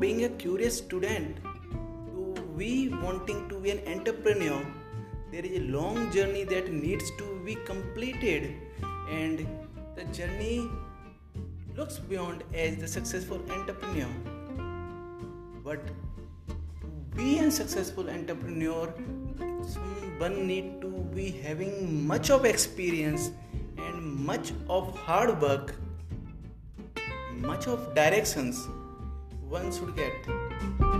being a curious student to we wanting to be an entrepreneur there is a long journey that needs to be completed. And the journey looks beyond as the successful entrepreneur. But to be a successful entrepreneur someone need to be having much of experience and much of hard work much of directions one should get